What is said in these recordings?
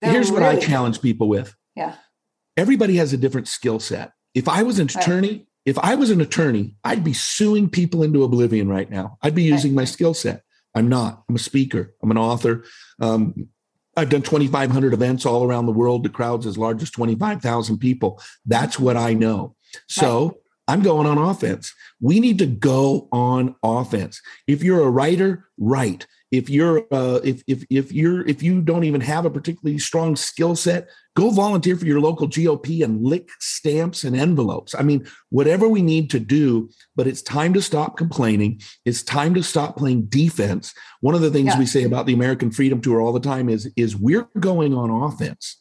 They're Here's what I challenge people with. Yeah. Everybody has a different skill set. If I was an Right. attorney, if I was an attorney, I'd be suing people into oblivion right now. I'd be Right. using my skill set. I'm not. I'm a speaker. I'm an author. Um, I've done 2,500 events all around the world to crowds as large as 25,000 people. That's what I know. So I'm going on offense. We need to go on offense. If you're a writer, write. If you're uh, if if if you're if you don't even have a particularly strong skill set, go volunteer for your local GOP and lick stamps and envelopes. I mean, whatever we need to do, but it's time to stop complaining. It's time to stop playing defense. One of the things Yeah. we say about the American Freedom Tour all the time is is we're going on offense.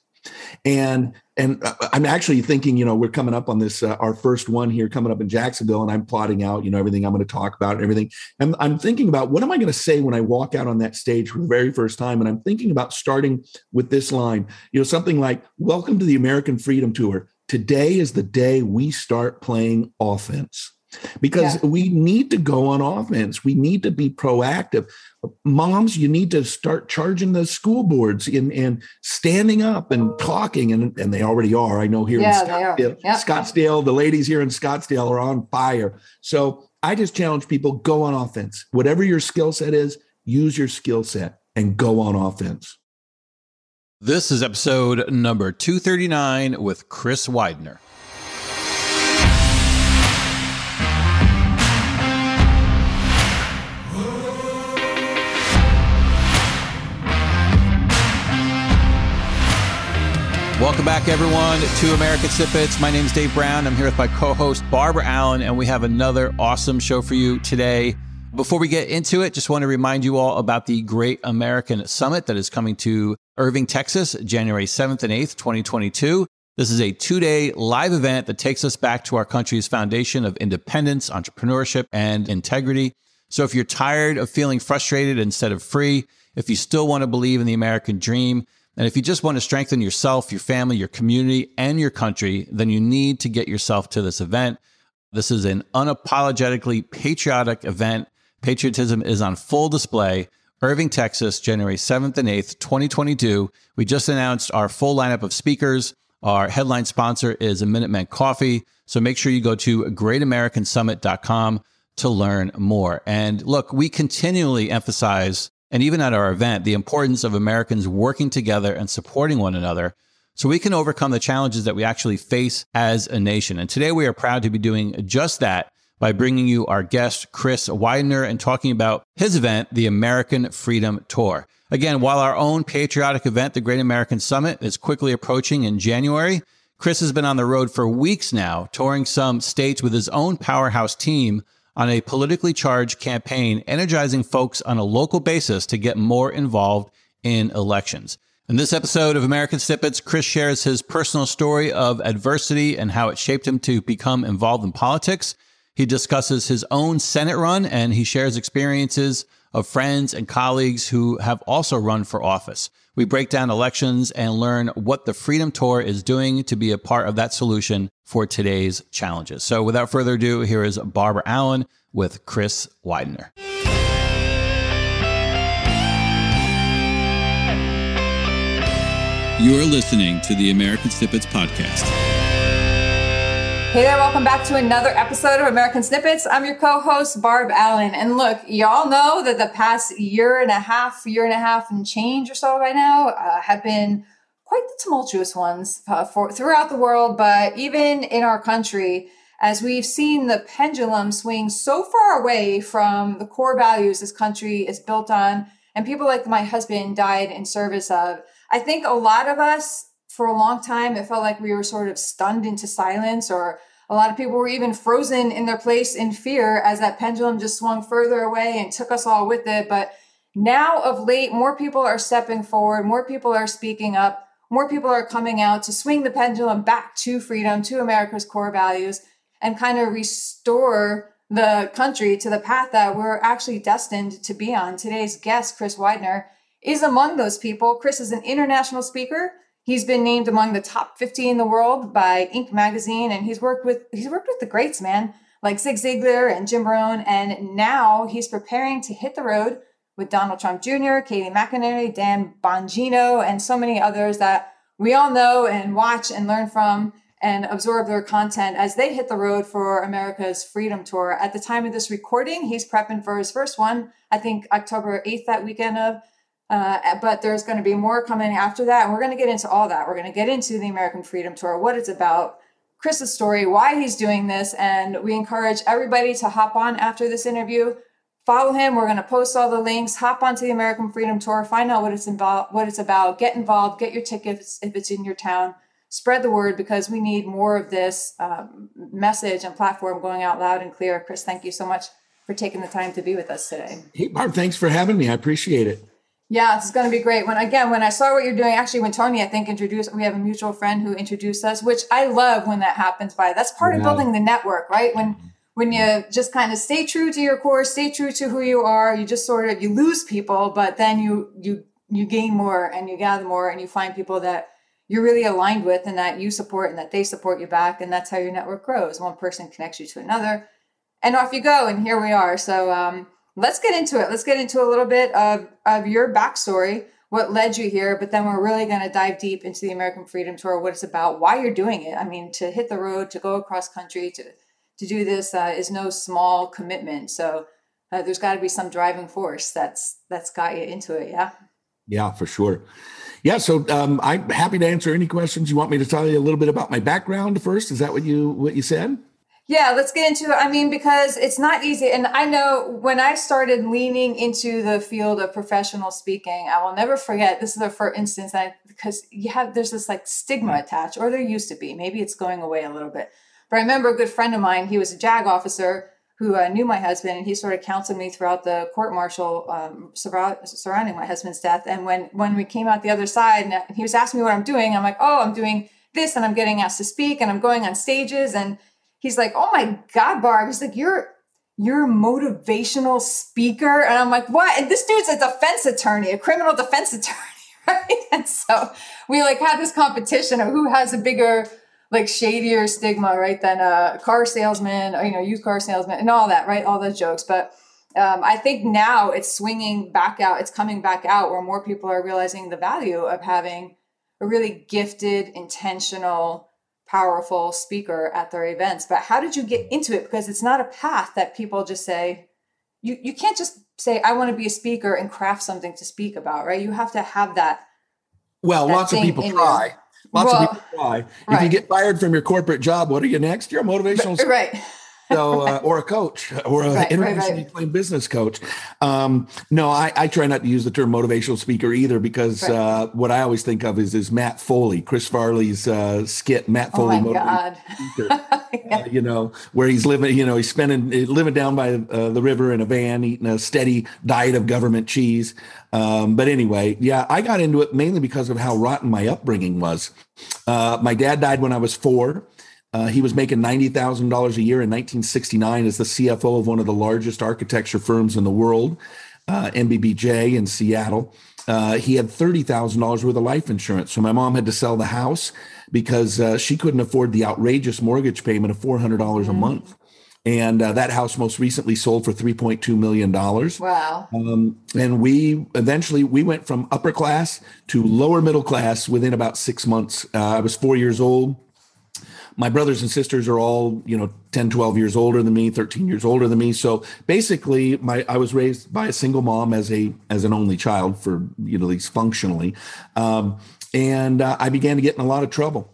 And and uh, I'm actually thinking, you know, we're coming up on this uh, our first one here coming up in Jacksonville, and I'm plotting out, you know, everything I'm going to talk about and everything. And I'm thinking about what am I going to say when I walk out on that stage for the very first time. And I'm thinking about starting with this line, you know, something like, "Welcome to the American Freedom Tour. Today is the day we start playing offense." Because Yeah. we need to go on offense. We need to be proactive moms you need to start charging the school boards in and standing up and talking and, and they already are i know here Yeah, in they are. scottsdale, Yep. scottsdale the ladies here in scottsdale are on fire so i just challenge people go on offense whatever your skill set is use your skill set and go on offense This is episode number 239 with Chris Widener. Welcome back, everyone, to American Snippets. My name is Dave Brown. I'm here with my co host, Barbara Allen, and we have another awesome show for you today. Before we get into it, just want to remind you all about the Great American Summit that is coming to Irving, Texas, January 7th and 8th, 2022. This is a two day live event that takes us back to our country's foundation of independence, entrepreneurship, and integrity. So if you're tired of feeling frustrated instead of free, if you still want to believe in the American dream, and if you just want to strengthen yourself, your family, your community, and your country, then you need to get yourself to this event. This is an unapologetically patriotic event. Patriotism is on full display. Irving, Texas, January 7th and 8th, 2022. We just announced our full lineup of speakers. Our headline sponsor is a Minuteman Coffee. So make sure you go to greatamericansummit.com to learn more. And look, we continually emphasize, and even at our event, the importance of Americans working together and supporting one another so we can overcome the challenges that we actually face as a nation. And today we are proud to be doing just that by bringing you our guest, Chris Widener, and talking about his event, the American Freedom Tour. Again, while our own patriotic event, the Great American Summit, is quickly approaching in January, Chris has been on the road for weeks now, touring some states with his own powerhouse team on a politically charged campaign, energizing folks on a local basis to get more involved in elections. In this episode of American Snippets, Chris shares his personal story of adversity and how it shaped him to become involved in politics. He discusses his own Senate run and he shares experiences of friends and colleagues who have also run for office. We break down elections and learn what the Freedom Tour is doing to be a part of that solution for today's challenges. So without further ado, here is Barbara Allen with Chris Widener. You're listening to the American Snippets Podcast. Hey there, welcome back to another episode of American Snippets. I'm your co-host, Barb Allen. And look, y'all know that the past year and a half, year and a half and change or so by now uh, have been quite the tumultuous ones uh, for throughout the world, but even in our country, as we've seen the pendulum swing so far away from the core values this country is built on, and people like my husband died in service of. I think a lot of us for a long time, it felt like we were sort of stunned into silence, or a lot of people were even frozen in their place in fear as that pendulum just swung further away and took us all with it. But now, of late, more people are stepping forward, more people are speaking up, more people are coming out to swing the pendulum back to freedom, to America's core values, and kind of restore the country to the path that we're actually destined to be on. Today's guest, Chris Widener, is among those people. Chris is an international speaker. He's been named among the top 50 in the world by Inc. magazine, and he's worked with he's worked with the greats, man, like Zig Ziglar and Jim Rohn. And now he's preparing to hit the road with Donald Trump Jr., Katie McEnany, Dan Bongino, and so many others that we all know and watch and learn from and absorb their content as they hit the road for America's Freedom Tour. At the time of this recording, he's prepping for his first one, I think October 8th, that weekend of. Uh, but there's going to be more coming after that. And we're going to get into all that. We're going to get into the American Freedom Tour, what it's about, Chris's story, why he's doing this. And we encourage everybody to hop on after this interview. Follow him. We're going to post all the links. Hop onto the American Freedom Tour. Find out what it's about. What it's about. Get involved. Get your tickets if it's in your town spread the word because we need more of this um, message and platform going out loud and clear. Chris, thank you so much for taking the time to be with us today. Hey, Barb, thanks for having me. I appreciate it. Yeah, it's going to be great. When again, when I saw what you're doing, actually, when Tony, I think, introduced, we have a mutual friend who introduced us, which I love when that happens. By that's part yeah. of building the network, right? When when you just kind of stay true to your core, stay true to who you are, you just sort of you lose people, but then you you you gain more and you gather more, and you find people that you're really aligned with and that you support and that they support you back. And that's how your network grows. One person connects you to another and off you go. And here we are. So um, let's get into it. Let's get into a little bit of, of your backstory, what led you here. But then we're really going to dive deep into the American Freedom Tour, what it's about, why you're doing it. I mean, to hit the road, to go across country, to, to do this uh, is no small commitment. So uh, there's got to be some driving force that's that's got you into it. Yeah. Yeah, for sure. Yeah, so um, I'm happy to answer any questions. You want me to tell you a little bit about my background first? Is that what you what you said? Yeah, let's get into it. I mean, because it's not easy. And I know when I started leaning into the field of professional speaking, I will never forget. This is the first instance I because you have there's this like stigma attached, or there used to be. Maybe it's going away a little bit. But I remember a good friend of mine, he was a JAG officer who uh, knew my husband, and he sort of counseled me throughout the court martial um, surrounding my husband's death. And when when we came out the other side, and he was asking me what I'm doing, I'm like, oh, I'm doing this, and I'm getting asked to speak, and I'm going on stages, and he's like, oh my god, Barb, he's like, you're you're a motivational speaker, and I'm like, what? And this dude's a defense attorney, a criminal defense attorney. Right? And so we like had this competition of who has a bigger like shadier stigma, right, than a car salesman, or, you know, used car salesman, and all that, right, all those jokes. But um, I think now it's swinging back out. It's coming back out where more people are realizing the value of having a really gifted, intentional, powerful speaker at their events. But how did you get into it? Because it's not a path that people just say. You you can't just say I want to be a speaker and craft something to speak about, right? You have to have that. Well, that lots of people try. Lots well, of people try. Right. If you get fired from your corporate job, what are you next? You're a motivational speaker. right so uh, or a coach or an right, internationally right, right. business coach. Um, no, I, I, try not to use the term motivational speaker either because uh, what I always think of is is Matt Foley, Chris Farley's uh, skit. Matt Foley, oh motivational speaker. yeah. Uh, you know, where he's living, you know, he's spending living down by uh, the river in a van, eating a steady diet of government cheese. Um, but anyway, yeah, I got into it mainly because of how rotten my upbringing was. Uh, my dad died when I was four. Uh, he was making $90,000 a year in 1969 as the CFO of one of the largest architecture firms in the world, uh, NBBJ in Seattle. Uh, he had $30,000 worth of life insurance. So my mom had to sell the house because uh, she couldn't afford the outrageous mortgage payment of $400 mm-hmm. a month. And uh, that house most recently sold for $3.2 million. Wow. Um, and we eventually, we went from upper class to lower middle class within about six months. Uh, I was four years old my brothers and sisters are all you know 10 12 years older than me 13 years older than me. So basically my i was raised by a single mom as a as an only child for you know at least functionally. Um, and uh, i began to get in a lot of trouble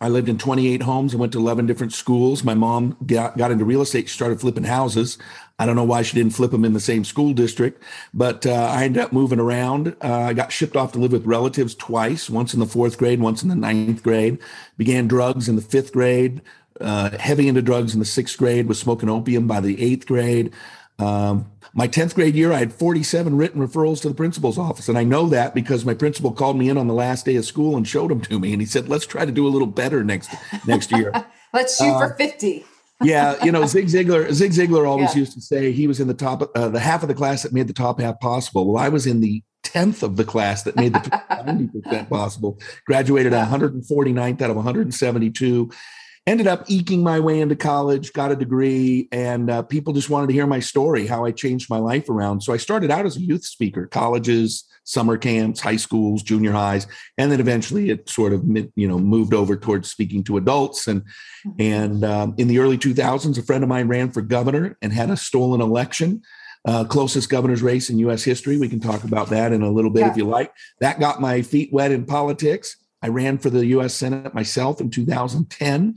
I lived in 28 homes and went to 11 different schools. My mom got, got into real estate. She started flipping houses. I don't know why she didn't flip them in the same school district, but uh, I ended up moving around. Uh, I got shipped off to live with relatives twice, once in the fourth grade, once in the ninth grade. Began drugs in the fifth grade, uh, heavy into drugs in the sixth grade, was smoking opium by the eighth grade. Um, my 10th grade year, I had 47 written referrals to the principal's office. And I know that because my principal called me in on the last day of school and showed them to me. And he said, let's try to do a little better next next year. let's shoot uh, for 50. yeah, you know, Zig Ziglar. Zig Ziglar always yeah. used to say he was in the top, uh, the half of the class that made the top half possible. Well, I was in the tenth of the class that made the ninety percent possible. Graduated yeah. 149th out of 172, ended up eking my way into college, got a degree, and uh, people just wanted to hear my story, how I changed my life around. So I started out as a youth speaker, colleges, summer camps, high schools, junior highs, and then eventually it sort of you know moved over towards speaking to adults. And mm-hmm. and um, in the early 2000s, a friend of mine ran for governor and had a stolen election. Uh, closest governor's race in U.S. history. We can talk about that in a little bit yeah. if you like. That got my feet wet in politics. I ran for the U.S. Senate myself in 2010.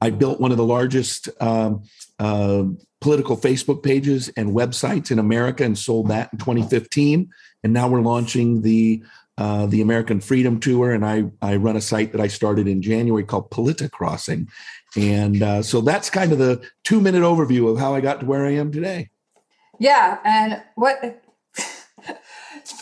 I built one of the largest um, uh, political Facebook pages and websites in America and sold that in 2015 and now we're launching the uh, the American Freedom Tour, and I I run a site that I started in January called Politicrossing, and uh, so that's kind of the two minute overview of how I got to where I am today. Yeah, and what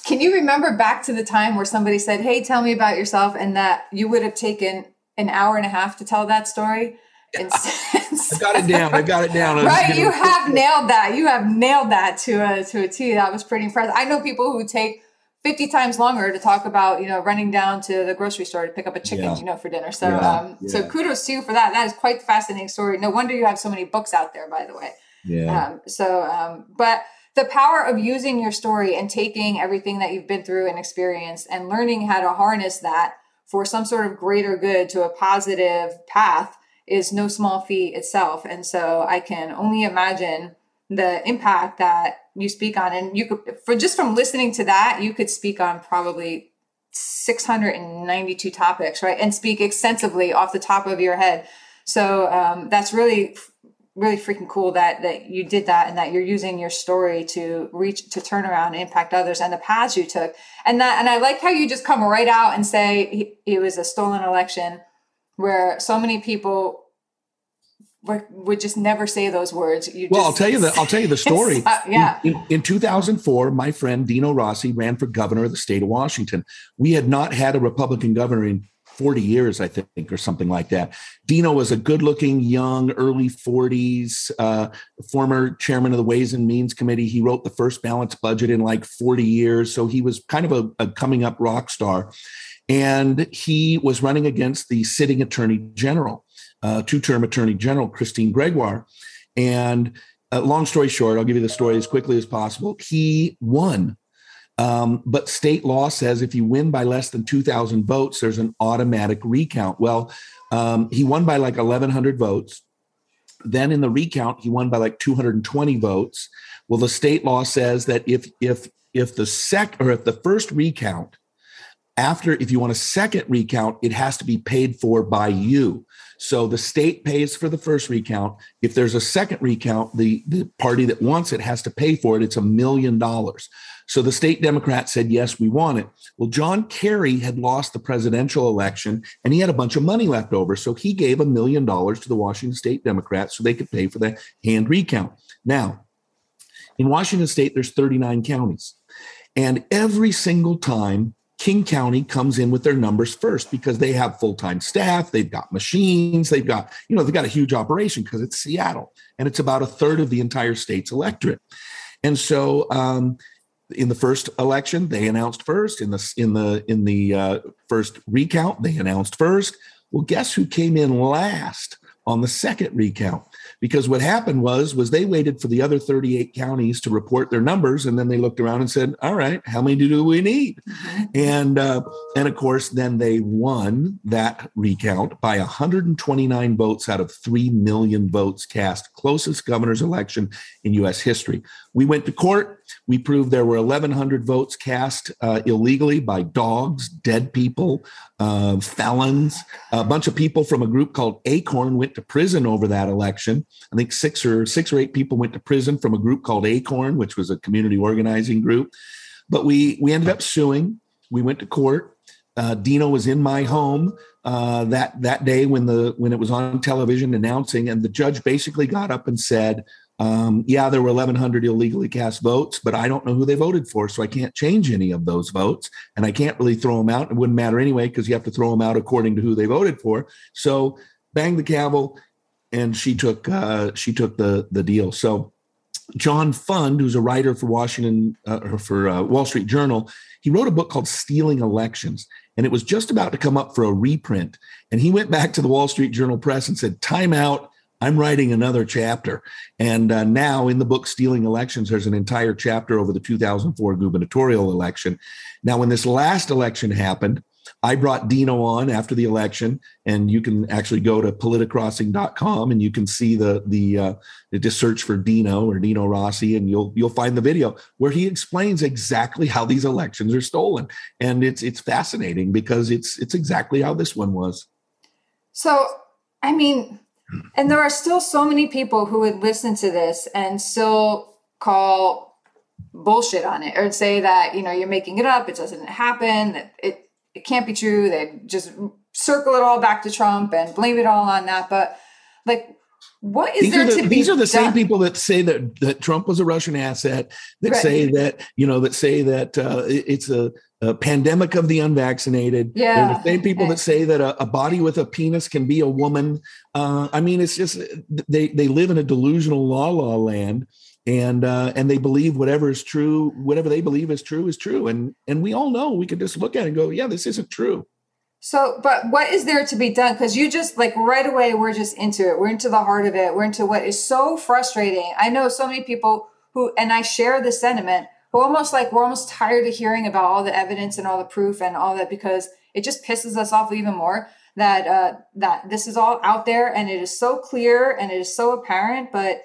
can you remember back to the time where somebody said, "Hey, tell me about yourself," and that you would have taken an hour and a half to tell that story? I got it down. I got it down. Right, you have nailed that. You have nailed that to a to a T. That was pretty impressive. I know people who take 50 times longer to talk about, you know, running down to the grocery store to pick up a chicken, yeah. you know, for dinner. So, yeah. um, yeah. so kudos to you for that. That is quite the fascinating story. No wonder you have so many books out there, by the way. Yeah. Um, so, um, but the power of using your story and taking everything that you've been through and experienced and learning how to harness that for some sort of greater good to a positive path is no small feat itself. And so I can only imagine the impact that you speak on. And you could, for just from listening to that, you could speak on probably 692 topics, right? And speak extensively off the top of your head. So um, that's really, really freaking cool that that you did that and that you're using your story to reach to turn around and impact others and the paths you took. And that and I like how you just come right out and say it was a stolen election where so many people would just never say those words. You well, I'll tell you the I'll tell you the story. Uh, yeah. In, in, in, 2004, my friend Dino Rossi ran for governor of the state of Washington. We had not had a Republican governor in 40 years, I think, or something like that. Dino was a good-looking, young, early 40s, uh, former chairman of the Ways and Means Committee. He wrote the first balanced budget in like 40 years, so he was kind of a, a coming up rock star. And he was running against the sitting attorney general uh, two term attorney general, Christine Gregoire. And uh, long story short, I'll give you the story as quickly as possible. He won. Um, but state law says if you win by less than 2,000 votes, there's an automatic recount. Well, um, he won by like 1,100 votes. Then in the recount, he won by like 220 votes. Well, the state law says that if if if the sec or if the first recount after if you want a second recount it has to be paid for by you so the state pays for the first recount if there's a second recount the, the party that wants it has to pay for it it's a million dollars so the state democrats said yes we want it well john kerry had lost the presidential election and he had a bunch of money left over so he gave a million dollars to the washington state democrats so they could pay for the hand recount now in washington state there's 39 counties and every single time King County comes in with their numbers first because they have full-time staff, they've got machines, they've got, you know, they've got a huge operation because it's Seattle and it's about a third of the entire state's electorate. And so um, in the first election, they announced first. In the in the in the uh, first recount, they announced first. Well, guess who came in last on the second recount? because what happened was was they waited for the other 38 counties to report their numbers and then they looked around and said all right how many do we need mm-hmm. and uh, and of course then they won that recount by 129 votes out of 3 million votes cast closest governor's election in us history we went to court we proved there were 1,100 votes cast uh, illegally by dogs, dead people, uh, felons. A bunch of people from a group called Acorn went to prison over that election. I think six or six or eight people went to prison from a group called Acorn, which was a community organizing group. But we we ended up suing. We went to court. Uh, Dino was in my home uh, that that day when the when it was on television announcing, and the judge basically got up and said, um, yeah, there were 1,100 illegally cast votes, but I don't know who they voted for, so I can't change any of those votes, and I can't really throw them out. It wouldn't matter anyway because you have to throw them out according to who they voted for. So, bang the gavel, and she took uh, she took the the deal. So, John Fund, who's a writer for Washington uh, for uh, Wall Street Journal, he wrote a book called "Stealing Elections," and it was just about to come up for a reprint. And he went back to the Wall Street Journal Press and said, "Time out." I'm writing another chapter. And uh, now in the book Stealing Elections, there's an entire chapter over the 2004 gubernatorial election. Now, when this last election happened, I brought Dino on after the election, and you can actually go to politicrossing.com and you can see the the uh, just search for Dino or Dino Rossi, and you'll you'll find the video where he explains exactly how these elections are stolen, and it's it's fascinating because it's it's exactly how this one was. So, I mean, and there are still so many people who would listen to this and still call bullshit on it or say that you know you're making it up, it doesn't happen, that it it can't be true. They just circle it all back to Trump and blame it all on that. But like, what is these there the, to be These are the same people that say that that Trump was a Russian asset. That Right. say that you know that say that uh, it- it's a, a pandemic of the unvaccinated. They're Yeah. the same people that say that a, a body with a penis can be a woman. Uh, I mean, it's just they they live in a delusional la la land. And uh, and they believe whatever is true, whatever they believe is true is true, and and we all know we could just look at it and go, yeah, this isn't true. So, but what is there to be done? Because you just like right away, we're just into it. We're into the heart of it. We're into what is so frustrating. I know so many people who, and I share the sentiment, who almost like we're almost tired of hearing about all the evidence and all the proof and all that because it just pisses us off even more that uh, that this is all out there and it is so clear and it is so apparent, but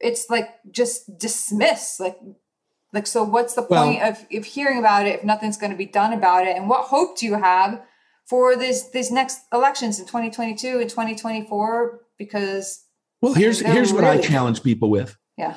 it's like just dismissed. Like, like so, what's the Well- point of of hearing about it if nothing's going to be done about it? And what hope do you have? for this these next elections in 2022 and 2024 because Well, here's here's what I challenge people with. yeah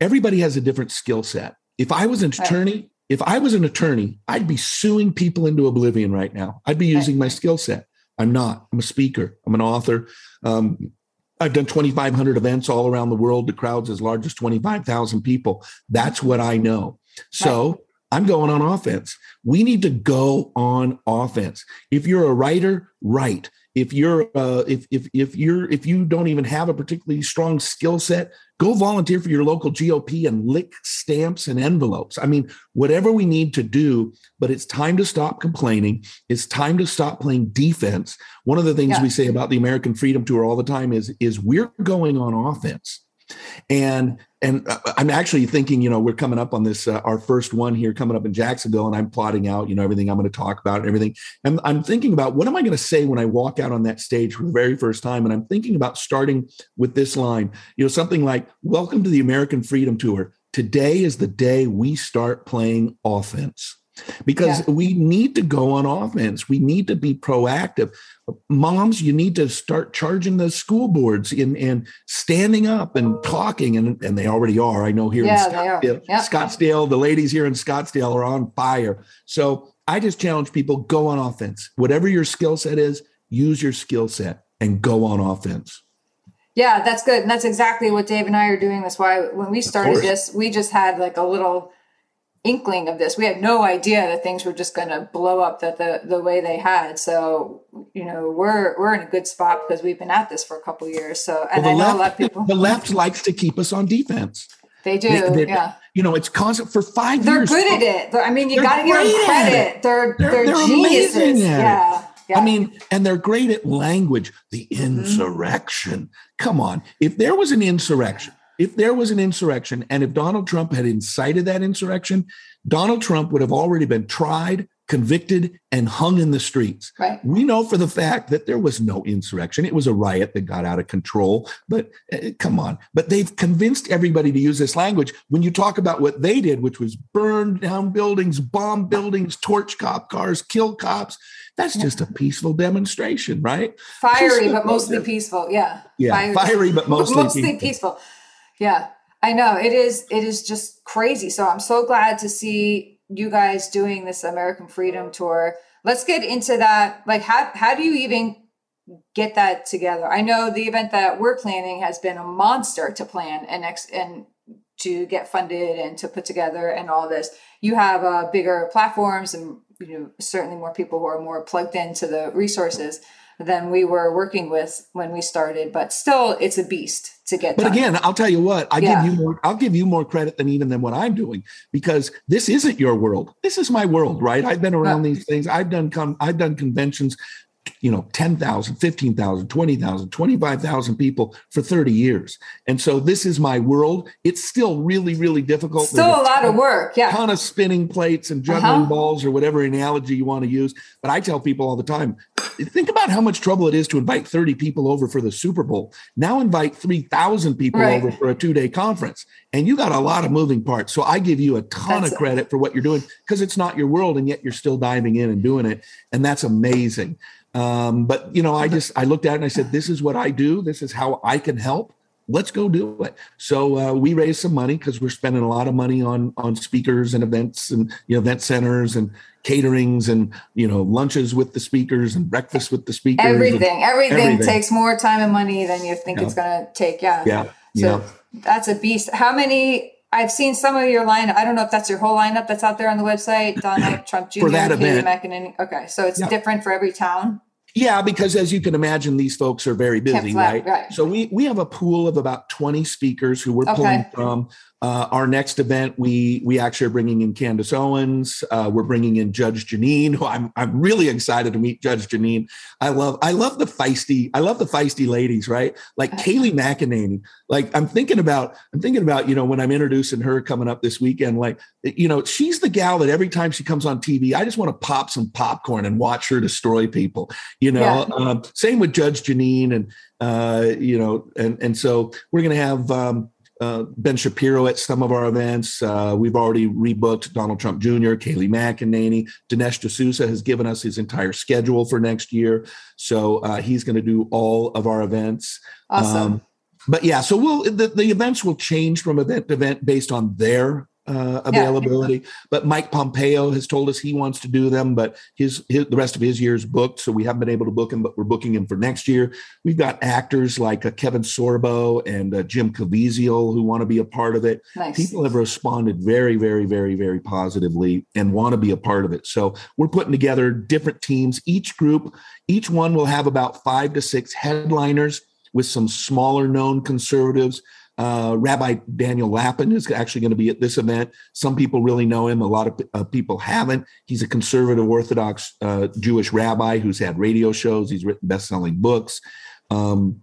everybody has a different skill set. If I was an attorney, if I was an attorney, I'd be suing people into oblivion right now. I'd be using my skill set. I'm not. I'm a speaker. I'm an author. Um, I've done 2,500 events all around the world to crowds as large as 25,000 people. That's what I know. So I'm going on offense. We need to go on offense. If you're a writer, write. If you're uh, if if if you're if you don't even have a particularly strong skill set, go volunteer for your local GOP and lick stamps and envelopes. I mean, whatever we need to do, but it's time to stop complaining. It's time to stop playing defense. One of the things Yeah. we say about the American Freedom Tour all the time is is we're going on offense. And and uh, I'm actually thinking, you know, we're coming up on this uh, our first one here coming up in Jacksonville, and I'm plotting out, you know, everything I'm going to talk about and everything. And I'm thinking about what am I going to say when I walk out on that stage for the very first time. And I'm thinking about starting with this line, you know, something like, "Welcome to the American Freedom Tour. Today is the day we start playing offense." Because Yeah. we need to go on offense. We need to be proactive. Moms you need to start charging the school boards in and standing up and talking and, and they already are. I know here Yeah, in scottsdale, Yep. scottsdale the ladies here in scottsdale are on fire. So i just challenge people go on offense. Whatever your skill set is use your skill set and go on offense. Yeah that's good. And that's exactly what dave and i are doing. That's why when we started this we just had like a little inkling of this we had no idea that things were just going to blow up that the the way they had so you know we're we're in a good spot because we've been at this for a couple years so and Well, i know a lot of people the left likes to keep us on defense they do They- they- yeah you know it's constant for 5 they're years good at it They're- i mean you got to give them credit they're They're- they're, they're geniuses amazing at it. yeah yeah I mean, and they're great at language. The Mm-hmm. insurrection. Come on. If there was an insurrection, if there was an insurrection, and if Donald Trump had incited that insurrection, Donald Trump would have already been tried, convicted, and hung in the streets. right We know for the fact that there was no insurrection. It was a riot that got out of control. But uh, come on. But they've convinced everybody to use this language. When you talk about what they did, which was burn down buildings, bomb buildings, torch cop cars, kill cops, that's just a peaceful demonstration, right? fiery Just- but mostly peaceful yeah Yeah, fiery, but mostly peaceful. peaceful yeah i know it is it is just crazy so i'm so glad to see you guys doing this american freedom tour. Let's get into that like how, how do you even get that together? I know the event that we're planning has been a monster to plan and ex and to get funded and to put together and all this. You have uh, bigger platforms and you know certainly more people who are more plugged into the resources than we were working with when we started. But still, it's a beast to get. But done. again, I'll tell you what, I Yeah. give you more. I'll give you more credit than even than what I'm doing because this isn't your world. This is my world, right? I've been around these things. I've done com- I've done conventions, you know, 10,000, 15,000, 20,000, 25,000 people for 30 years. And so this is my world. It's still really, really difficult. still There's a lot of work. Yeah. ton of spinning plates and juggling Uh-huh. balls or whatever analogy you want to use. But I tell people all the time, think about how much trouble it is to invite 30 people over for the Super Bowl. Now invite 3,000 people Right. over for a two day conference. And you got a lot of moving parts. So I give you a ton That's- of credit for what you're doing because it's not your world and yet you're still diving in and doing it. And that's amazing. Um, but, you know, I just, I looked at it and I said, this is what I do. This is how I can help let's go do it. So uh, we raised some money because we're spending a lot of money on on speakers and events and you know, event centers and caterings and you know lunches with the speakers and breakfast with the speakers. Everything, everything, everything. takes more time and money than you think Yeah. it's going to take. Yeah. yeah, So yeah. that's a beast. How many? I've seen some of your lineup. I don't know if that's your whole lineup that's out there on the website. Donald Trump Jr. For that event. McEnany. Okay, so it's different for every town. Yeah, because as you can imagine, these folks are very busy, flat, right? right. So we we have a pool of about twenty speakers who we're Okay. pulling from. Uh, our next event, we we actually are bringing in Candace Owens. Uh, we're bringing in Judge Jeanine, who I'm I'm really excited to meet Judge Jeanine. I love I love the feisty I love the feisty ladies, right? Like Kayleigh McEnany. Like I'm thinking about I'm thinking about you know when I'm introducing her coming up this weekend. Like you know she's the gal that every time she comes on TV, I just want to pop some popcorn and watch her destroy people. You know, um, same with Judge Jeanine and uh, you know, and and so we're going to have um, uh, Ben Shapiro at some of our events. Uh, we've already rebooked Donald Trump Jr., Kayleigh McEnany, Dinesh D'Souza has given us his entire schedule for next year, so uh, he's going to do all of our events. Awesome. Um, but yeah, so we'll the, the events will change from event to event based on their uh, availability. But Mike Pompeo has told us he wants to do them, but his, his the rest of his year is booked, so we haven't been able to book him. But we're booking him for next year. We've got actors like uh, Kevin Sorbo and uh, Jim Caviezel who want to be a part of it. nice. People have responded very, very, very, very positively and want to be a part of it. So we're putting together different teams. Each group, each one will have about five to six headliners with some smaller known conservatives. Uh, Rabbi Daniel Lapin is actually going to be at this event. Some people really know him. A lot of uh, people haven't. He's a conservative Orthodox uh, Jewish rabbi who's had radio shows. He's written best-selling books. Um,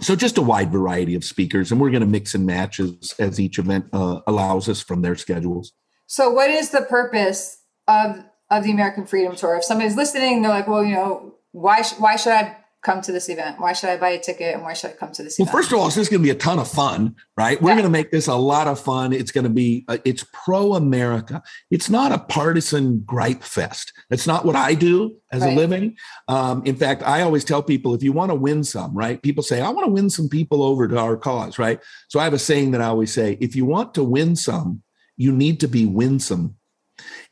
so just a wide variety of speakers, and we're going to mix and match as, as each event uh, allows us from their schedules. So, what is the purpose of of the American Freedom Tour? If somebody's listening, they're like, "Well, you know, why sh- why should I come to this event? Why should I buy a ticket? And why should I come to this Well, event?" first of all, it's just going to be a ton of fun, right? We're Yeah. going to make this a lot of fun. It's going to be, uh, it's pro America. It's not a partisan gripe fest. That's not what I do as Right. a living. Um, in fact, I always tell people if you want to win some, right? People say, I want to win some people over to our cause, right? So I have a saying that I always say if you want to win some, you need to be winsome.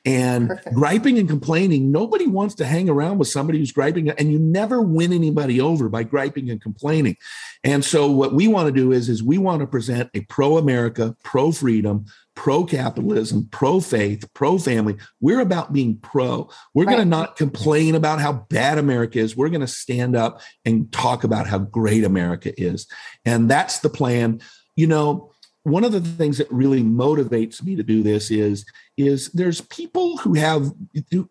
And Perfect. griping and complaining, nobody wants to hang around with somebody who's griping, and you never win anybody over by griping and complaining. And so, what we want to do is, is we want to present a pro-America, pro-freedom, pro-capitalism, pro-faith, pro-family. We're about being pro. We're going to not complain about how bad America is. We're going to stand up and talk about how great America is, and that's the plan. You know, one of the things that really motivates me to do this is is there's people who have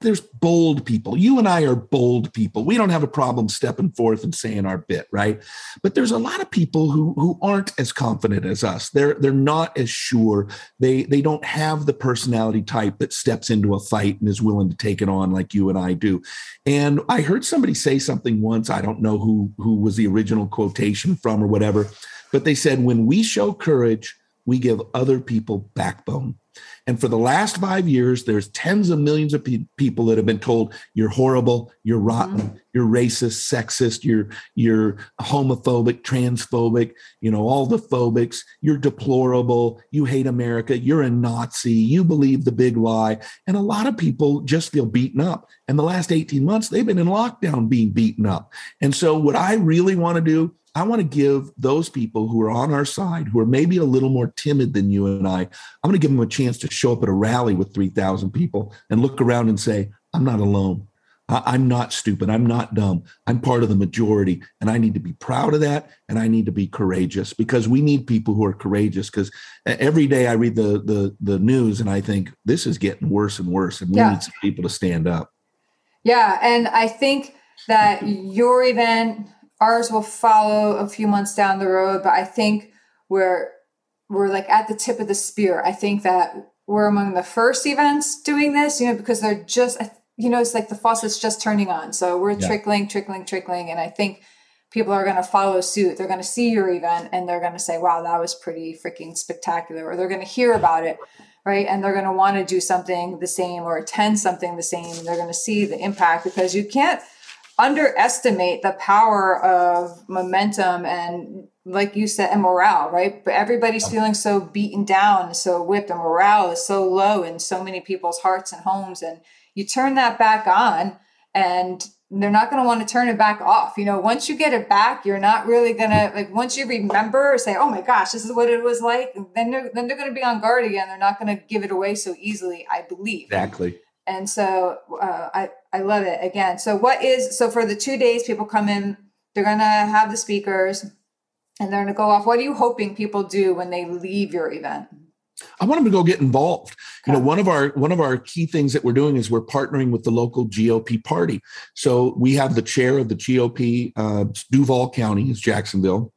there's bold people. You and i are bold people. We don't have a problem stepping forth and saying our bit right? But there's a lot of people who who aren't as confident as us. They're they're not as sure. They they don't have the personality type that steps into a fight and is willing to take it on like you and i do. And i heard somebody say something once i don't know who who was the original quotation from or whatever but they said when we show courage we give other people backbone. And for the last five years, there's tens of millions of pe- people that have been told you're horrible, you're rotten, mm-hmm. you're racist, sexist, you're you're homophobic, transphobic, you know, all the phobics, you're deplorable, you hate America, you're a Nazi, you believe the big lie. And a lot of people just feel beaten up. And the last 18 months, they've been in lockdown being beaten up. And so what I really want to do I want to give those people who are on our side, who are maybe a little more timid than you and I, I'm going to give them a chance to show up at a rally with 3,000 people and look around and say, I'm not alone. I'm not stupid. I'm not dumb. I'm part of the majority. And I need to be proud of that. And I need to be courageous because we need people who are courageous. Because every day I read the, the, the news and I think this is getting worse and worse. And we yeah. need some people to stand up. Yeah. And I think that your event, ours will follow a few months down the road. But I think we're, we're like at the tip of the spear. I think that we're among the first events doing this, you know, because they're just, you know, it's like the faucet's just turning on. So we're yeah. trickling, trickling, trickling. And I think people are going to follow suit. They're going to see your event and they're going to say, wow, that was pretty freaking spectacular. Or they're going to hear about it, right? And they're going to want to do something the same or attend something the same. They're going to see the impact because you can't underestimate the power of momentum and like you said and morale right but everybody's feeling so beaten down so whipped and morale is so low in so many people's hearts and homes and you turn that back on and they're not going to want to turn it back off. You know, once you get it back, you're not really going to like once you remember say, "Oh my gosh, this is what it was like." Then they're then they're going to be on guard again. They're not going to give it away so easily, I believe. Exactly. And so uh, I I love it again. So what is so for the 2 days people come in, they're going to have the speakers and they're going to go off. What are you hoping people do when they leave your event? I want them to go get involved. You know, one of our one of our key things that we're doing is we're partnering with the local GOP party. So we have the chair of the GOP, uh, Duval County is Jacksonville,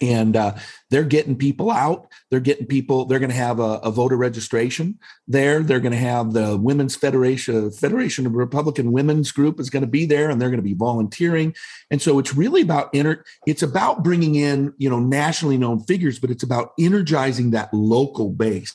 and uh, they're getting people out. They're getting people they're going to have a, a, voter registration there. They're going to have the women's federation federation of republican women's group is going to be there and they're going to be volunteering. And so it's really about inter it's about bringing in you know nationally known figures but it's about energizing that local base.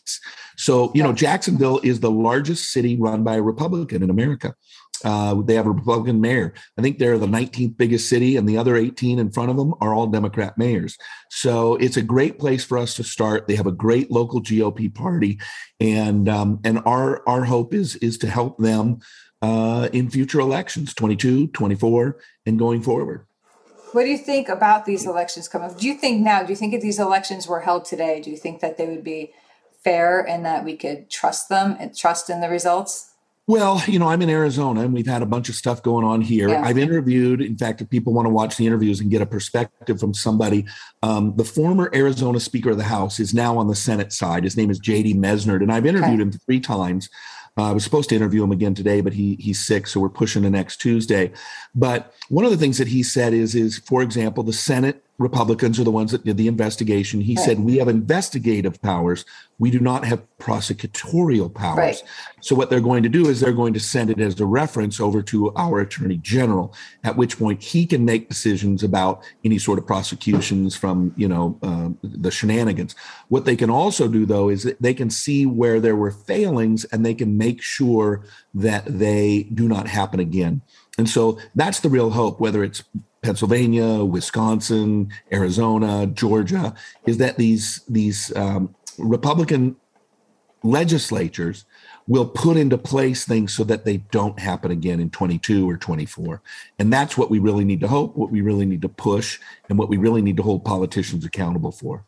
So you know jacksonville is the largest city run by a republican in america uh, they have a Republican mayor. I think they're the 19th biggest city, and the other 18 in front of them are all Democrat mayors. So it's a great place for us to start. They have a great local GOP party, and um, and our our hope is is to help them uh, in future elections, 22, 24, and going forward. What do you think about these elections coming? Up? Do you think now? Do you think if these elections were held today, do you think that they would be fair and that we could trust them and trust in the results? Well, you know, I'm in Arizona and we've had a bunch of stuff going on here. Yeah. I've interviewed, in fact, if people want to watch the interviews and get a perspective from somebody, um, the former Arizona Speaker of the House is now on the Senate side. His name is JD Mesnard, and I've interviewed okay. him three times. Uh, I was supposed to interview him again today, but he he's sick, so we're pushing to next Tuesday. But one of the things that he said is, is for example, the Senate Republicans are the ones that did the investigation. He right. said, We have investigative powers. We do not have prosecutorial powers. Right. So, what they're going to do is they're going to send it as a reference over to our attorney general, at which point he can make decisions about any sort of prosecutions from, you know, uh, the shenanigans. What they can also do, though, is that they can see where there were failings and they can make sure that they do not happen again. And so that's the real hope, whether it's Pennsylvania, Wisconsin, Arizona, Georgia, is that these these um, Republican legislatures will put into place things so that they don't happen again in 22 or 24 and that's what we really need to hope what we really need to push and what we really need to hold politicians accountable for.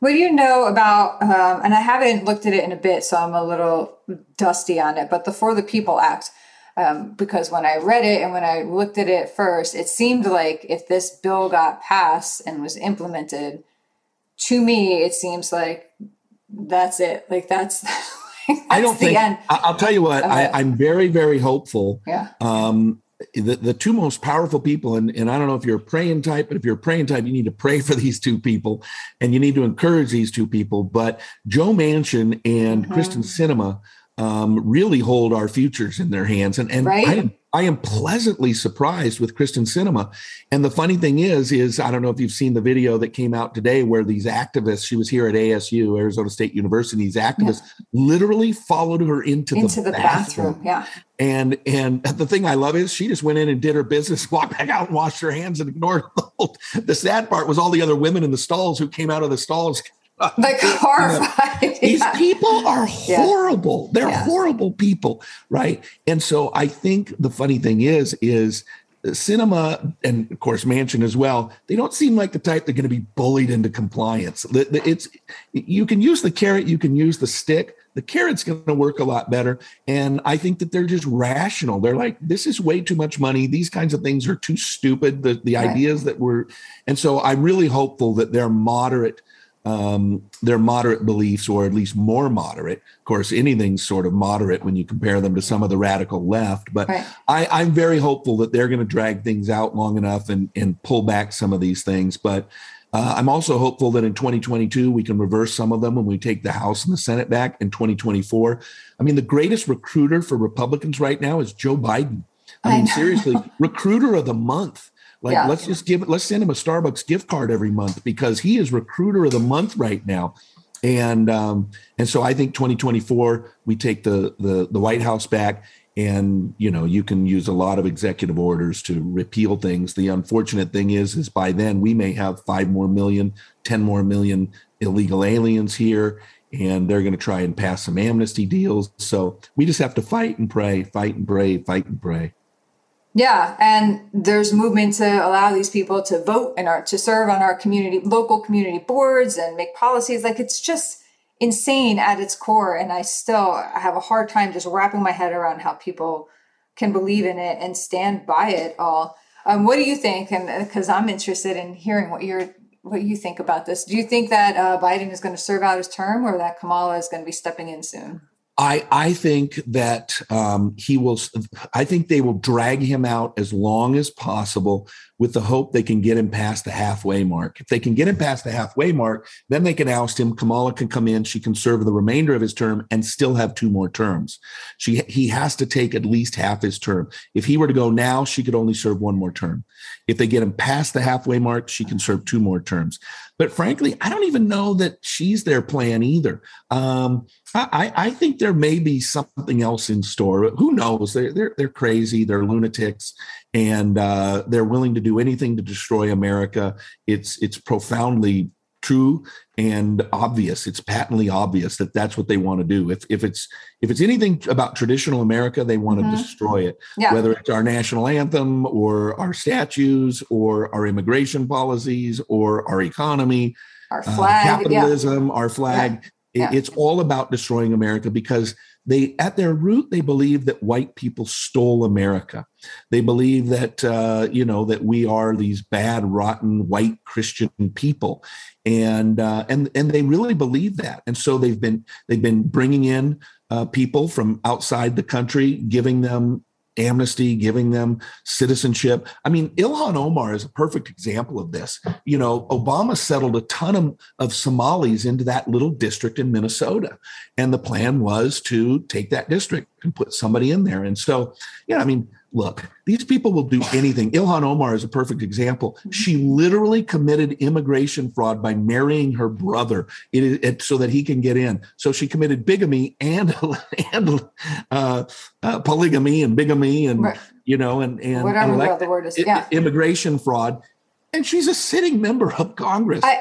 What do you know about um, and i haven't looked at it in a bit so i'm a little dusty on it but the for the people act um, because when I read it and when I looked at it first, it seemed like if this bill got passed and was implemented, to me, it seems like that's it. Like that's. that's I don't think. End. I'll tell you what. Okay. I, am very, very hopeful. Yeah. Um, the, the two most powerful people, and, and I don't know if you're a praying type, but if you're a praying type, you need to pray for these two people and you need to encourage these two people. But Joe Manchin and mm-hmm. Kyrsten Sinema um, really hold our futures in their hands. And, and right? I, am, I am pleasantly surprised with Kyrsten Sinema. And the funny thing is, is I don't know if you've seen the video that came out today where these activists, she was here at ASU, Arizona State University, these activists yeah. literally followed her into, into the, the bathroom. bathroom. Yeah. And and the thing I love is she just went in and did her business, walked back out and washed her hands and ignored the whole. The sad part was all the other women in the stalls who came out of the stalls like horrified. These people are horrible. Yeah. They're yeah. horrible people, right? And so I think the funny thing is, is Sinema and of course Manchin as well they don't seem like the type that are going to be bullied into compliance it's you can use the carrot you can use the stick the carrot's going to work a lot better. And I think that they're just rational. They're like, this is way too much money. These kinds of things are too stupid. The, the right. ideas that were, and so I'm really hopeful that they're moderate um, their moderate beliefs, or at least more moderate. Of course, anything's sort of moderate when you compare them to some of the radical left. But right. I, am very hopeful that they're going to drag things out long enough and, and pull back some of these things. But uh, I'm also hopeful that in 2022 we can reverse some of them when we take the House and the Senate back in 2024. I mean, the greatest recruiter for Republicans right now is Joe Biden. I, I mean, know. seriously, recruiter of the month. Like, yeah. let's just give it, let's send him a Starbucks gift card every month because he is recruiter of the month right now. And um, and so I think 2024 we take the the the White House back and you know you can use a lot of executive orders to repeal things the unfortunate thing is is by then we may have 5 more million 10 more million illegal aliens here and they're going to try and pass some amnesty deals so we just have to fight and pray fight and pray fight and pray yeah, and there's movement to allow these people to vote and to serve on our community, local community boards and make policies. Like it's just insane at its core, and I still have a hard time just wrapping my head around how people can believe in it and stand by it all. Um, what do you think? And because uh, I'm interested in hearing what you're what you think about this. Do you think that uh, Biden is going to serve out his term, or that Kamala is going to be stepping in soon? I I think that um, he will. I think they will drag him out as long as possible with the hope they can get him past the halfway mark. If they can get him past the halfway mark, then they can oust him. Kamala can come in. She can serve the remainder of his term and still have two more terms. She he has to take at least half his term. If he were to go now, she could only serve one more term. If they get him past the halfway mark, she can serve two more terms. But frankly, I don't even know that she's their plan either. Um, I, I think there may be something else in store. Who knows? They're they're, they're crazy. They're lunatics and uh, they're willing to do anything to destroy America. It's it's profoundly true and obvious. It's patently obvious that that's what they want to do. If if it's if it's anything about traditional America, they want mm-hmm. to destroy it. Yeah. Whether it's our national anthem or our statues or our immigration policies or our economy, our uh, flag, uh, capitalism, yeah. our flag. Yeah. It's all about destroying America because they at their root they believe that white people stole america. They believe that uh, you know that we are these bad rotten white christian people. And uh, and and they really believe that. And so they've been they've been bringing in uh, people from outside the country giving them amnesty, giving them citizenship. I mean, Ilhan Omar is a perfect example of this. You know, Obama settled a ton of, of Somalis into that little district in Minnesota. And the plan was to take that district and put somebody in there. And so, yeah, I mean, look, these people will do anything. Ilhan Omar is a perfect example. She literally committed immigration fraud by marrying her brother it, it, so that he can get in. So she committed bigamy and and uh, uh, polygamy and bigamy and right. you know and and whatever elect, the word is, yeah. immigration fraud. And she's a sitting member of Congress. I,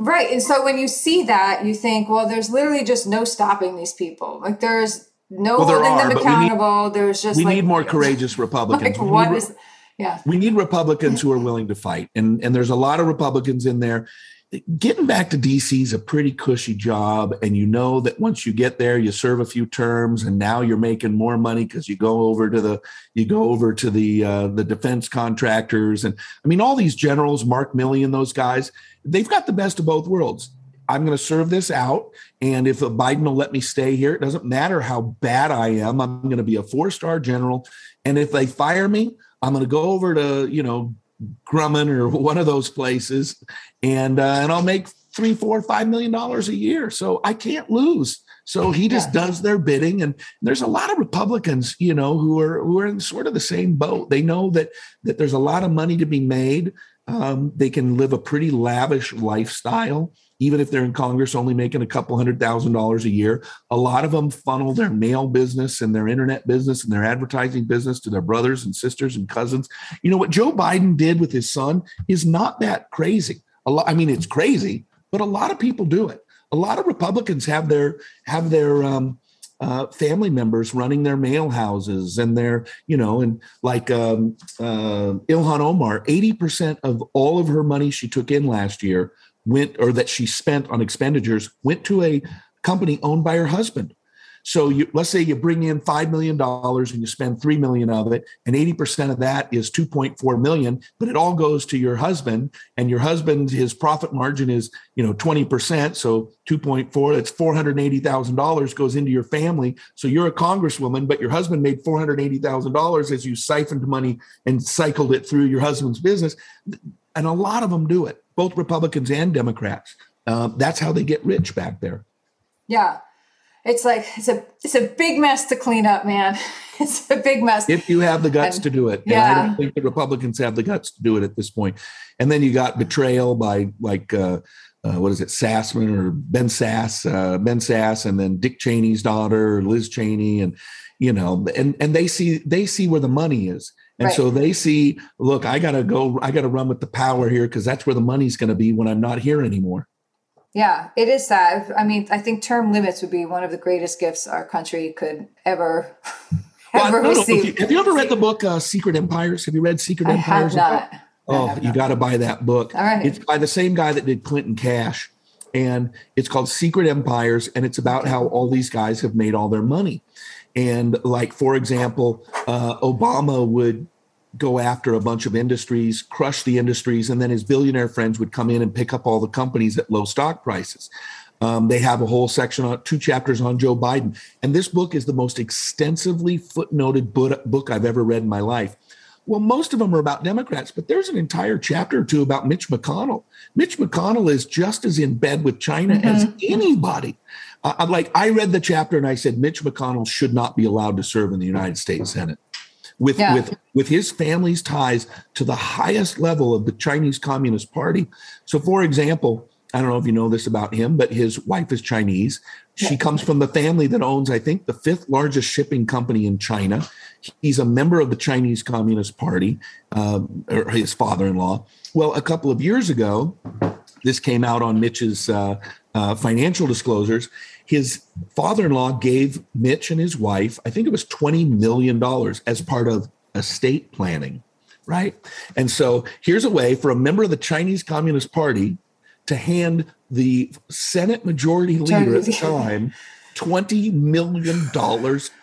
right. And so when you see that, you think, well, there's literally just no stopping these people. Like there's no well, holding are, them accountable. Need, There's just we like, need more courageous Republicans. Like what is, yeah. We need Republicans who are willing to fight, and and there's a lot of Republicans in there. Getting back to DC is a pretty cushy job, and you know that once you get there, you serve a few terms, and now you're making more money because you go over to the you go over to the uh, the defense contractors, and I mean all these generals, Mark Milley and those guys, they've got the best of both worlds I'm going to serve this out. And if Biden will let me stay here, it doesn't matter how bad I am. I'm going to be a four star general. And if they fire me, I'm going to go over to, you know, Grumman or one of those places and, uh, and I'll make three, four, five million dollars a year. So I can't lose. So he just yeah. does their bidding. And there's a lot of Republicans, you know, who are who are in sort of the same boat. They know that that there's a lot of money to be made. Um, they can live a pretty lavish lifestyle even if they're in Congress only making a couple hundred thousand dollars a year. A lot of them funnel their mail business and their internet business and their advertising business to their brothers and sisters and cousins. You know what Joe Biden did with his son is not that crazy. A lot, I mean, it's crazy, but a lot of people do it. A lot of Republicans have their have their um, uh, family members running their mail houses and their, you know, and like um, uh, Ilhan Omar, 80% of all of her money she took in last year went or that she spent on expenditures went to a company owned by her husband So you, let's say you bring in $5 million and you spend 3 million of it and 80% of that is 2.4 million, but it all goes to your husband and your husband, his profit margin is, you know, 20%. So 2.4, that's $480,000 goes into your family. So you're a congresswoman, but your husband made $480,000 as you siphoned money and cycled it through your husband's business. And a lot of them do it, both Republicans and Democrats. Uh, that's how they get rich back there. Yeah it's like it's a it's a big mess to clean up, man. It's a big mess. If you have the guts and, to do it. Yeah. And I don't think the Republicans have the guts to do it at this point. And then you got betrayal by like uh, uh, what is it, Sassman or Ben Sass, uh, Ben Sass, and then Dick Cheney's daughter, Liz Cheney, and you know, and and they see they see where the money is. And right. so they see, look, I gotta go, I gotta run with the power here because that's where the money's gonna be when I'm not here anymore. Yeah, it is sad. I mean, I think term limits would be one of the greatest gifts our country could ever ever well, receive. You, have you ever read the book uh, Secret Empires? Have you read Secret I Empires? Have not. Oh, you got to buy that book. All right. It's by the same guy that did Clinton Cash, and it's called Secret Empires, and it's about how all these guys have made all their money. And like, for example, uh, Obama would go after a bunch of industries, crush the industries, and then his billionaire friends would come in and pick up all the companies at low stock prices. Um, they have a whole section on two chapters on Joe Biden. And this book is the most extensively footnoted book I've ever read in my life. Well, most of them are about Democrats, but there's an entire chapter or two about Mitch McConnell. Mitch McConnell is just as in bed with China mm-hmm. as anybody. Uh, like I read the chapter and I said, Mitch McConnell should not be allowed to serve in the United States Senate with yeah. with with his family's ties to the highest level of the Chinese Communist Party. So, for example, I don't know if you know this about him, but his wife is Chinese. She comes from the family that owns, I think, the fifth largest shipping company in China. He's a member of the Chinese Communist Party, um, or his father-in-law. Well, a couple of years ago, this came out on Mitch's uh, uh, financial disclosures his father-in-law gave Mitch and his wife, I think it was $20 million as part of estate planning, right? And so here's a way for a member of the Chinese Communist Party to hand the Senate majority leader at the time $20 million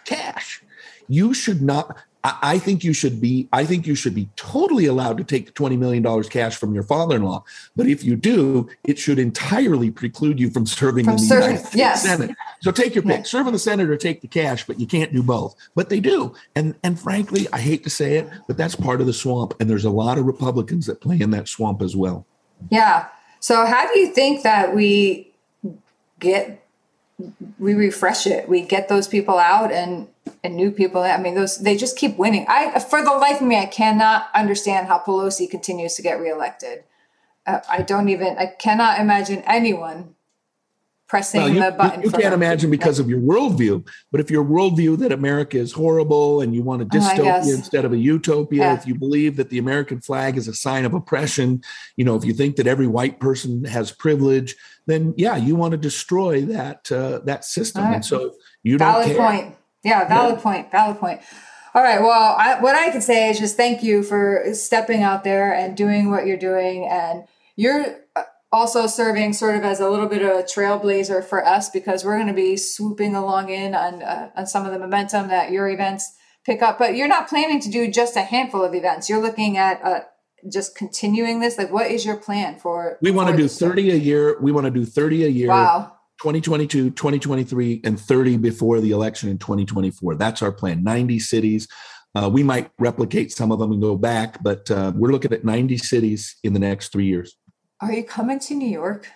cash. You should not, I, think you should be. I think you should be totally allowed to take the twenty million dollars cash from your father-in-law. But if you do, it should entirely preclude you from serving from in the serving, United States yes. Senate. So take your pick: yes. serve in the Senate or take the cash. But you can't do both. But they do. And and frankly, I hate to say it, but that's part of the swamp. And there's a lot of Republicans that play in that swamp as well. Yeah. So how do you think that we get we refresh it? We get those people out and and new people. I mean, those they just keep winning. I, for the life of me, I cannot understand how Pelosi continues to get reelected. Uh, I don't even. I cannot imagine anyone pressing well, you, the button. You, you can't imagine because of your worldview. But if your worldview that America is horrible and you want a oh, dystopia oh, instead of a utopia, yeah. if you believe that the American flag is a sign of oppression, you know, if you think that every white person has privilege, then yeah, you want to destroy that uh, that system. Right. And so you don't Valid point. Yeah, valid point. Valid point. All right. Well, I, what I can say is just thank you for stepping out there and doing what you're doing. And you're uh, also serving sort of as a little bit of a trailblazer for us because we're going to be swooping along in on, uh, on some of the momentum that your events pick up. But you're not planning to do just a handful of events. You're looking at uh, just continuing this. Like, what is your plan for? We want to do 30 a year. We want to do 30 a year. Wow. 2022, 2023, and 30 before the election in 2024. That's our plan. 90 cities. Uh, we might replicate some of them and go back, but uh, we're looking at 90 cities in the next three years. Are you coming to New York?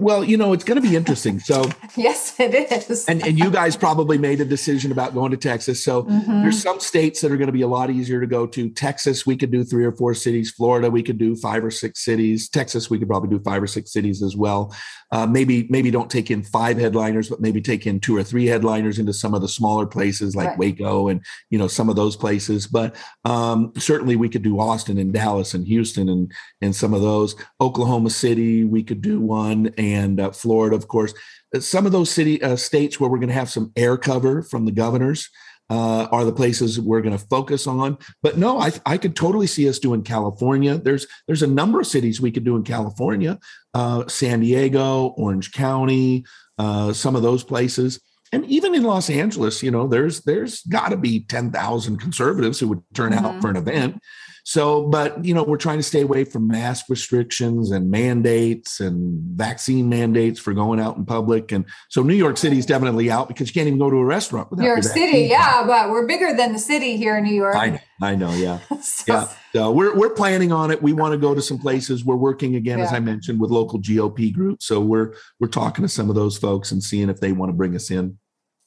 Well, you know, it's going to be interesting. So, yes, it is. and, and you guys probably made a decision about going to Texas. So, mm-hmm. there's some states that are going to be a lot easier to go to. Texas, we could do three or four cities. Florida, we could do five or six cities. Texas, we could probably do five or six cities as well. Uh, maybe, maybe don't take in five headliners, but maybe take in two or three headliners into some of the smaller places like right. Waco and you know some of those places. But um, certainly, we could do Austin and Dallas and Houston and and some of those. Oklahoma City, we could do one and uh, Florida, of course. Uh, some of those city uh, states where we're going to have some air cover from the governors uh, are the places we're going to focus on. But no, I, I could totally see us doing California. There's there's a number of cities we could do in California, uh, San Diego, Orange County, uh, some of those places. and even in Los Angeles, you know, there's there's got to be ten thousand conservatives who would turn mm-hmm. out for an event. So, but you know, we're trying to stay away from mask restrictions and mandates and vaccine mandates for going out in public. And so, New York City is definitely out because you can't even go to a restaurant. Without New York City, yeah, but we're bigger than the city here in New York. I know, I know yeah, so, yeah. So we're we're planning on it. We want to go to some places. We're working again, yeah. as I mentioned, with local GOP groups. So we're we're talking to some of those folks and seeing if they want to bring us in.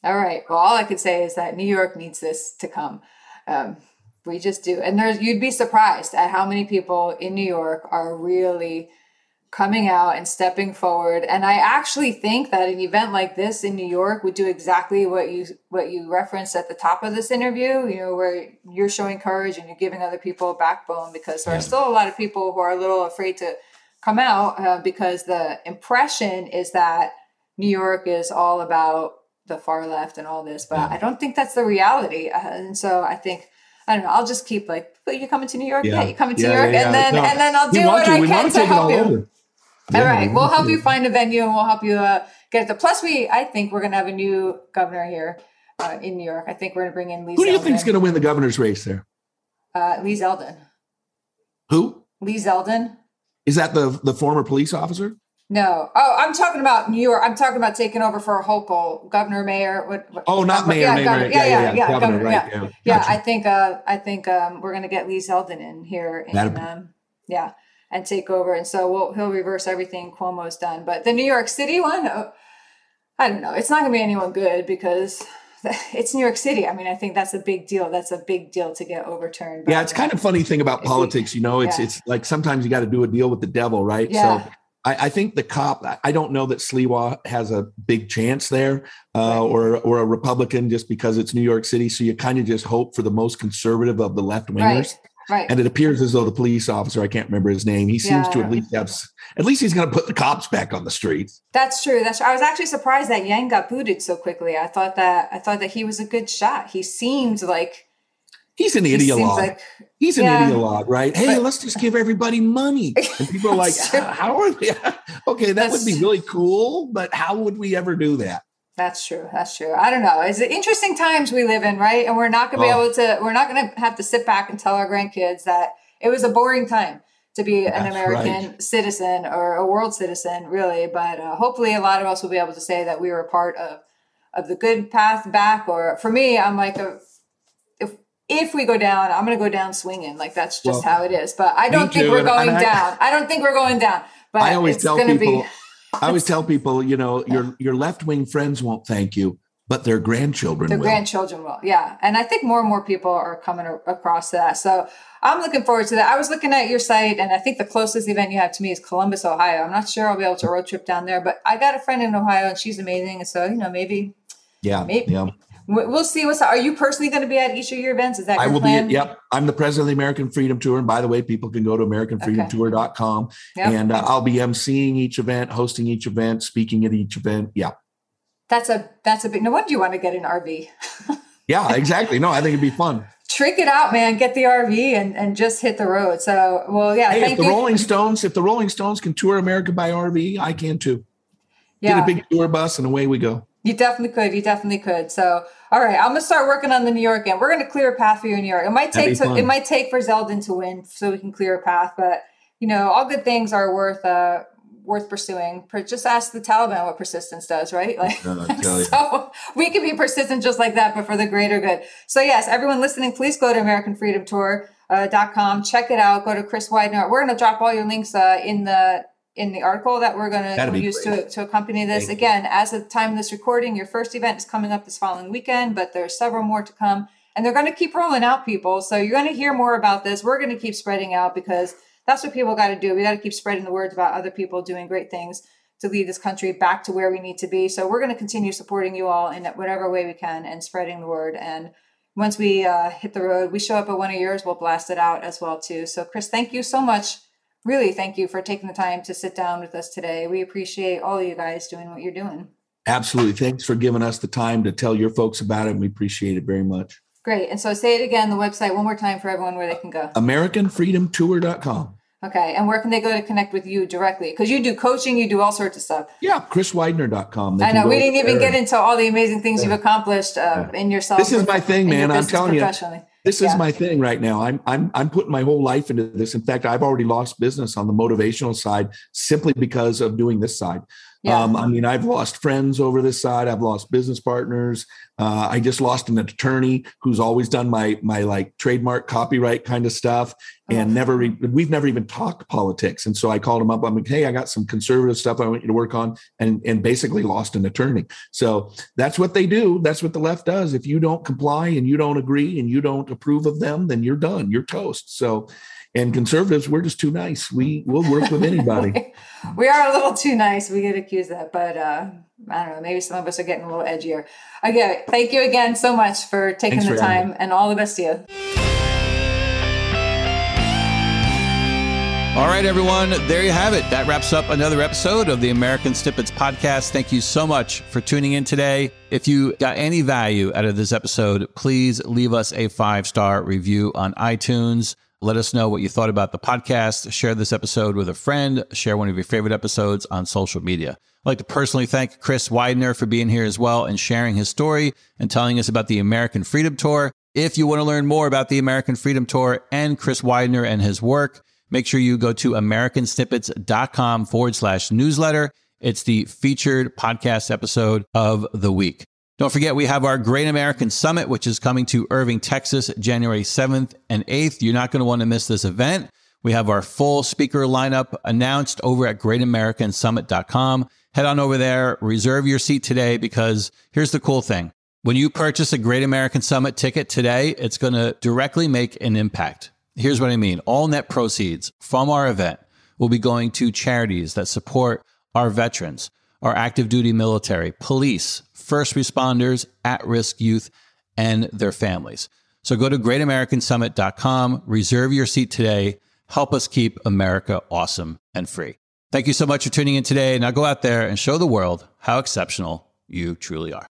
All right. Well, all I could say is that New York needs this to come. Um, we just do. And there's you'd be surprised at how many people in New York are really coming out and stepping forward. And I actually think that an event like this in New York would do exactly what you what you referenced at the top of this interview, you know, where you're showing courage and you're giving other people a backbone because there are still a lot of people who are a little afraid to come out uh, because the impression is that New York is all about the far left and all this, but. I don't think that's the reality. Uh, and so I think I don't know. I'll just keep like, but you're coming to New York. Yeah, yeah you're coming to yeah, New York, yeah, and then no. and then I'll do what to. I we can to, help you. Over. all right, we'll help to. you find a venue, and we'll help you uh, get it. The plus, we I think we're gonna have a new governor here uh, in New York. I think we're gonna bring in Lee. Who do you think is gonna win the governor's race there? Uh, Lee Zeldin. Who? Lee Zeldin. Is that the the former police officer? No. Oh, I'm talking about New York. I'm talking about taking over for Hochul, governor, mayor. What, what, oh, not mayor. Yeah, mayor, governor, yeah, yeah, yeah, yeah, governor, governor, right, yeah. Yeah, yeah I think. Uh, I think um, we're going to get Lee Zeldin in here. In, um, yeah, and take over. And so we'll, he'll reverse everything Cuomo's done. But the New York City one, oh, I don't know. It's not going to be anyone good because it's New York City. I mean, I think that's a big deal. That's a big deal to get overturned. Yeah, it's kind of funny thing about politics. You know, it's yeah. it's like sometimes you got to do a deal with the devil, right? Yeah. So I, I, think the cop. I don't know that Sliwa has a big chance there, uh, or or a Republican, just because it's New York City. So you kind of just hope for the most conservative of the left wingers. Right. Right. And it appears as though the police officer, I can't remember his name, he seems yeah. to at least have, at least he's going to put the cops back on the streets. That's true. That's true. I was actually surprised that Yang got booted so quickly. I thought that I thought that he was a good shot. He seemed like He's an he ideologue. Like, He's an yeah, ideologue, right? Hey, but, let's just give everybody money. And people are like, how are they? okay, that that's, would be really cool, but how would we ever do that? That's true. That's true. I don't know. It's interesting times we live in, right? And we're not going to be oh. able to, we're not going to have to sit back and tell our grandkids that it was a boring time to be That's an American right. citizen or a world citizen, really. But uh, hopefully, a lot of us will be able to say that we were a part of of the good path back. Or for me, I'm like a if we go down, I'm going to go down swinging. Like that's just well, how it is. But I don't think too. we're going I, down. I don't think we're going down. But I always tell people. Be, I always tell people, you know, your your left wing friends won't thank you, but their grandchildren their will. grandchildren will. Yeah, and I think more and more people are coming across that. So I'm looking forward to that. I was looking at your site, and I think the closest event you have to me is Columbus, Ohio. I'm not sure I'll be able to road trip down there, but I got a friend in Ohio, and she's amazing. And so you know, maybe. Yeah. Maybe, yeah. We'll see what's. Are you personally going to be at each of your events? Is that I will plan? be. Yep, I'm the president of the American Freedom Tour, and by the way, people can go to AmericanFreedomTour.com, okay. yep. and uh, I'll be emceeing each event, hosting each event, speaking at each event. Yeah, that's a that's a big. No wonder you want to get an RV. yeah, exactly. No, I think it'd be fun. Trick it out, man. Get the RV and and just hit the road. So, well, yeah. Hey, if the you. Rolling Stones, if the Rolling Stones can tour America by RV, I can too. Yeah. Get a big tour bus and away we go. You definitely could. You definitely could. So, all right, I'm gonna start working on the New York end. We're gonna clear a path for you in New York. It might take to, it might take for Zeldin to win so we can clear a path, but you know, all good things are worth uh worth pursuing. Just ask the Taliban what persistence does, right? Like, so we can be persistent just like that, but for the greater good. So yes, everyone listening, please go to AmericanFreedomTour.com. Uh, Check it out. Go to Chris Widener. We're going to drop all your links uh, in the in the article that we're going to use to, to accompany this. Thank Again, you. as of the time of this recording, your first event is coming up this following weekend, but there's several more to come. And they're going to keep rolling out people. So you're going to hear more about this. We're going to keep spreading out because that's what people got to do. We got to keep spreading the words about other people doing great things to lead this country back to where we need to be. So we're going to continue supporting you all in whatever way we can and spreading the word. And once we uh, hit the road, we show up at one of yours, we'll blast it out as well too. So Chris, thank you so much really thank you for taking the time to sit down with us today. We appreciate all of you guys doing what you're doing. Absolutely. Thanks for giving us the time to tell your folks about it. We appreciate it very much. Great. And so say it again, the website one more time for everyone where they can go. AmericanFreedomTour.com. Okay. And where can they go to connect with you directly? Because you do coaching, you do all sorts of stuff. Yeah, chriswidener.com. They I know. We didn't even there. get into all the amazing things you've accomplished uh, in yourself. This is my thing, man. I'm telling you. This Yeah. is my thing right now. I'm I'm I'm putting my whole life into this. In fact, I've already lost business on the motivational side simply because of doing this side. Yeah. Um, I mean, I've lost friends over this side. I've lost business partners. Uh, I just lost an attorney who's always done my my like trademark copyright kind of stuff, and Oh. never re- we've never even talked politics. And so I called him up. I'm like, hey, I got some conservative stuff I want you to work on, and and basically lost an attorney. So that's what they do. That's what the left does. If you don't comply and you don't agree and you don't approve of them, then you're done. You're toast. So. And conservatives, we're just too nice. We will work with anybody. we are a little too nice. We get accused of that, but uh, I don't know. Maybe some of us are getting a little edgier. Okay, thank you again so much for taking Thanks the for time, and all the best to you. All right, everyone, there you have it. That wraps up another episode of the American Snippets podcast. Thank you so much for tuning in today. If you got any value out of this episode, please leave us a five star review on iTunes. Let us know what you thought about the podcast. Share this episode with a friend. Share one of your favorite episodes on social media. I'd like to personally thank Chris Widener for being here as well and sharing his story and telling us about the American Freedom Tour. If you want to learn more about the American Freedom Tour and Chris Widener and his work, make sure you go to americansnippets.com forward slash newsletter. It's the featured podcast episode of the week. Don't forget, we have our Great American Summit, which is coming to Irving, Texas, January 7th and 8th. You're not going to want to miss this event. We have our full speaker lineup announced over at greatamericansummit.com. Head on over there, reserve your seat today because here's the cool thing. When you purchase a Great American Summit ticket today, it's going to directly make an impact. Here's what I mean all net proceeds from our event will be going to charities that support our veterans, our active duty military, police, first responders, at risk youth, and their families. So go to greatamericansummit.com, reserve your seat today, help us keep America awesome and free. Thank you so much for tuning in today. Now go out there and show the world how exceptional you truly are.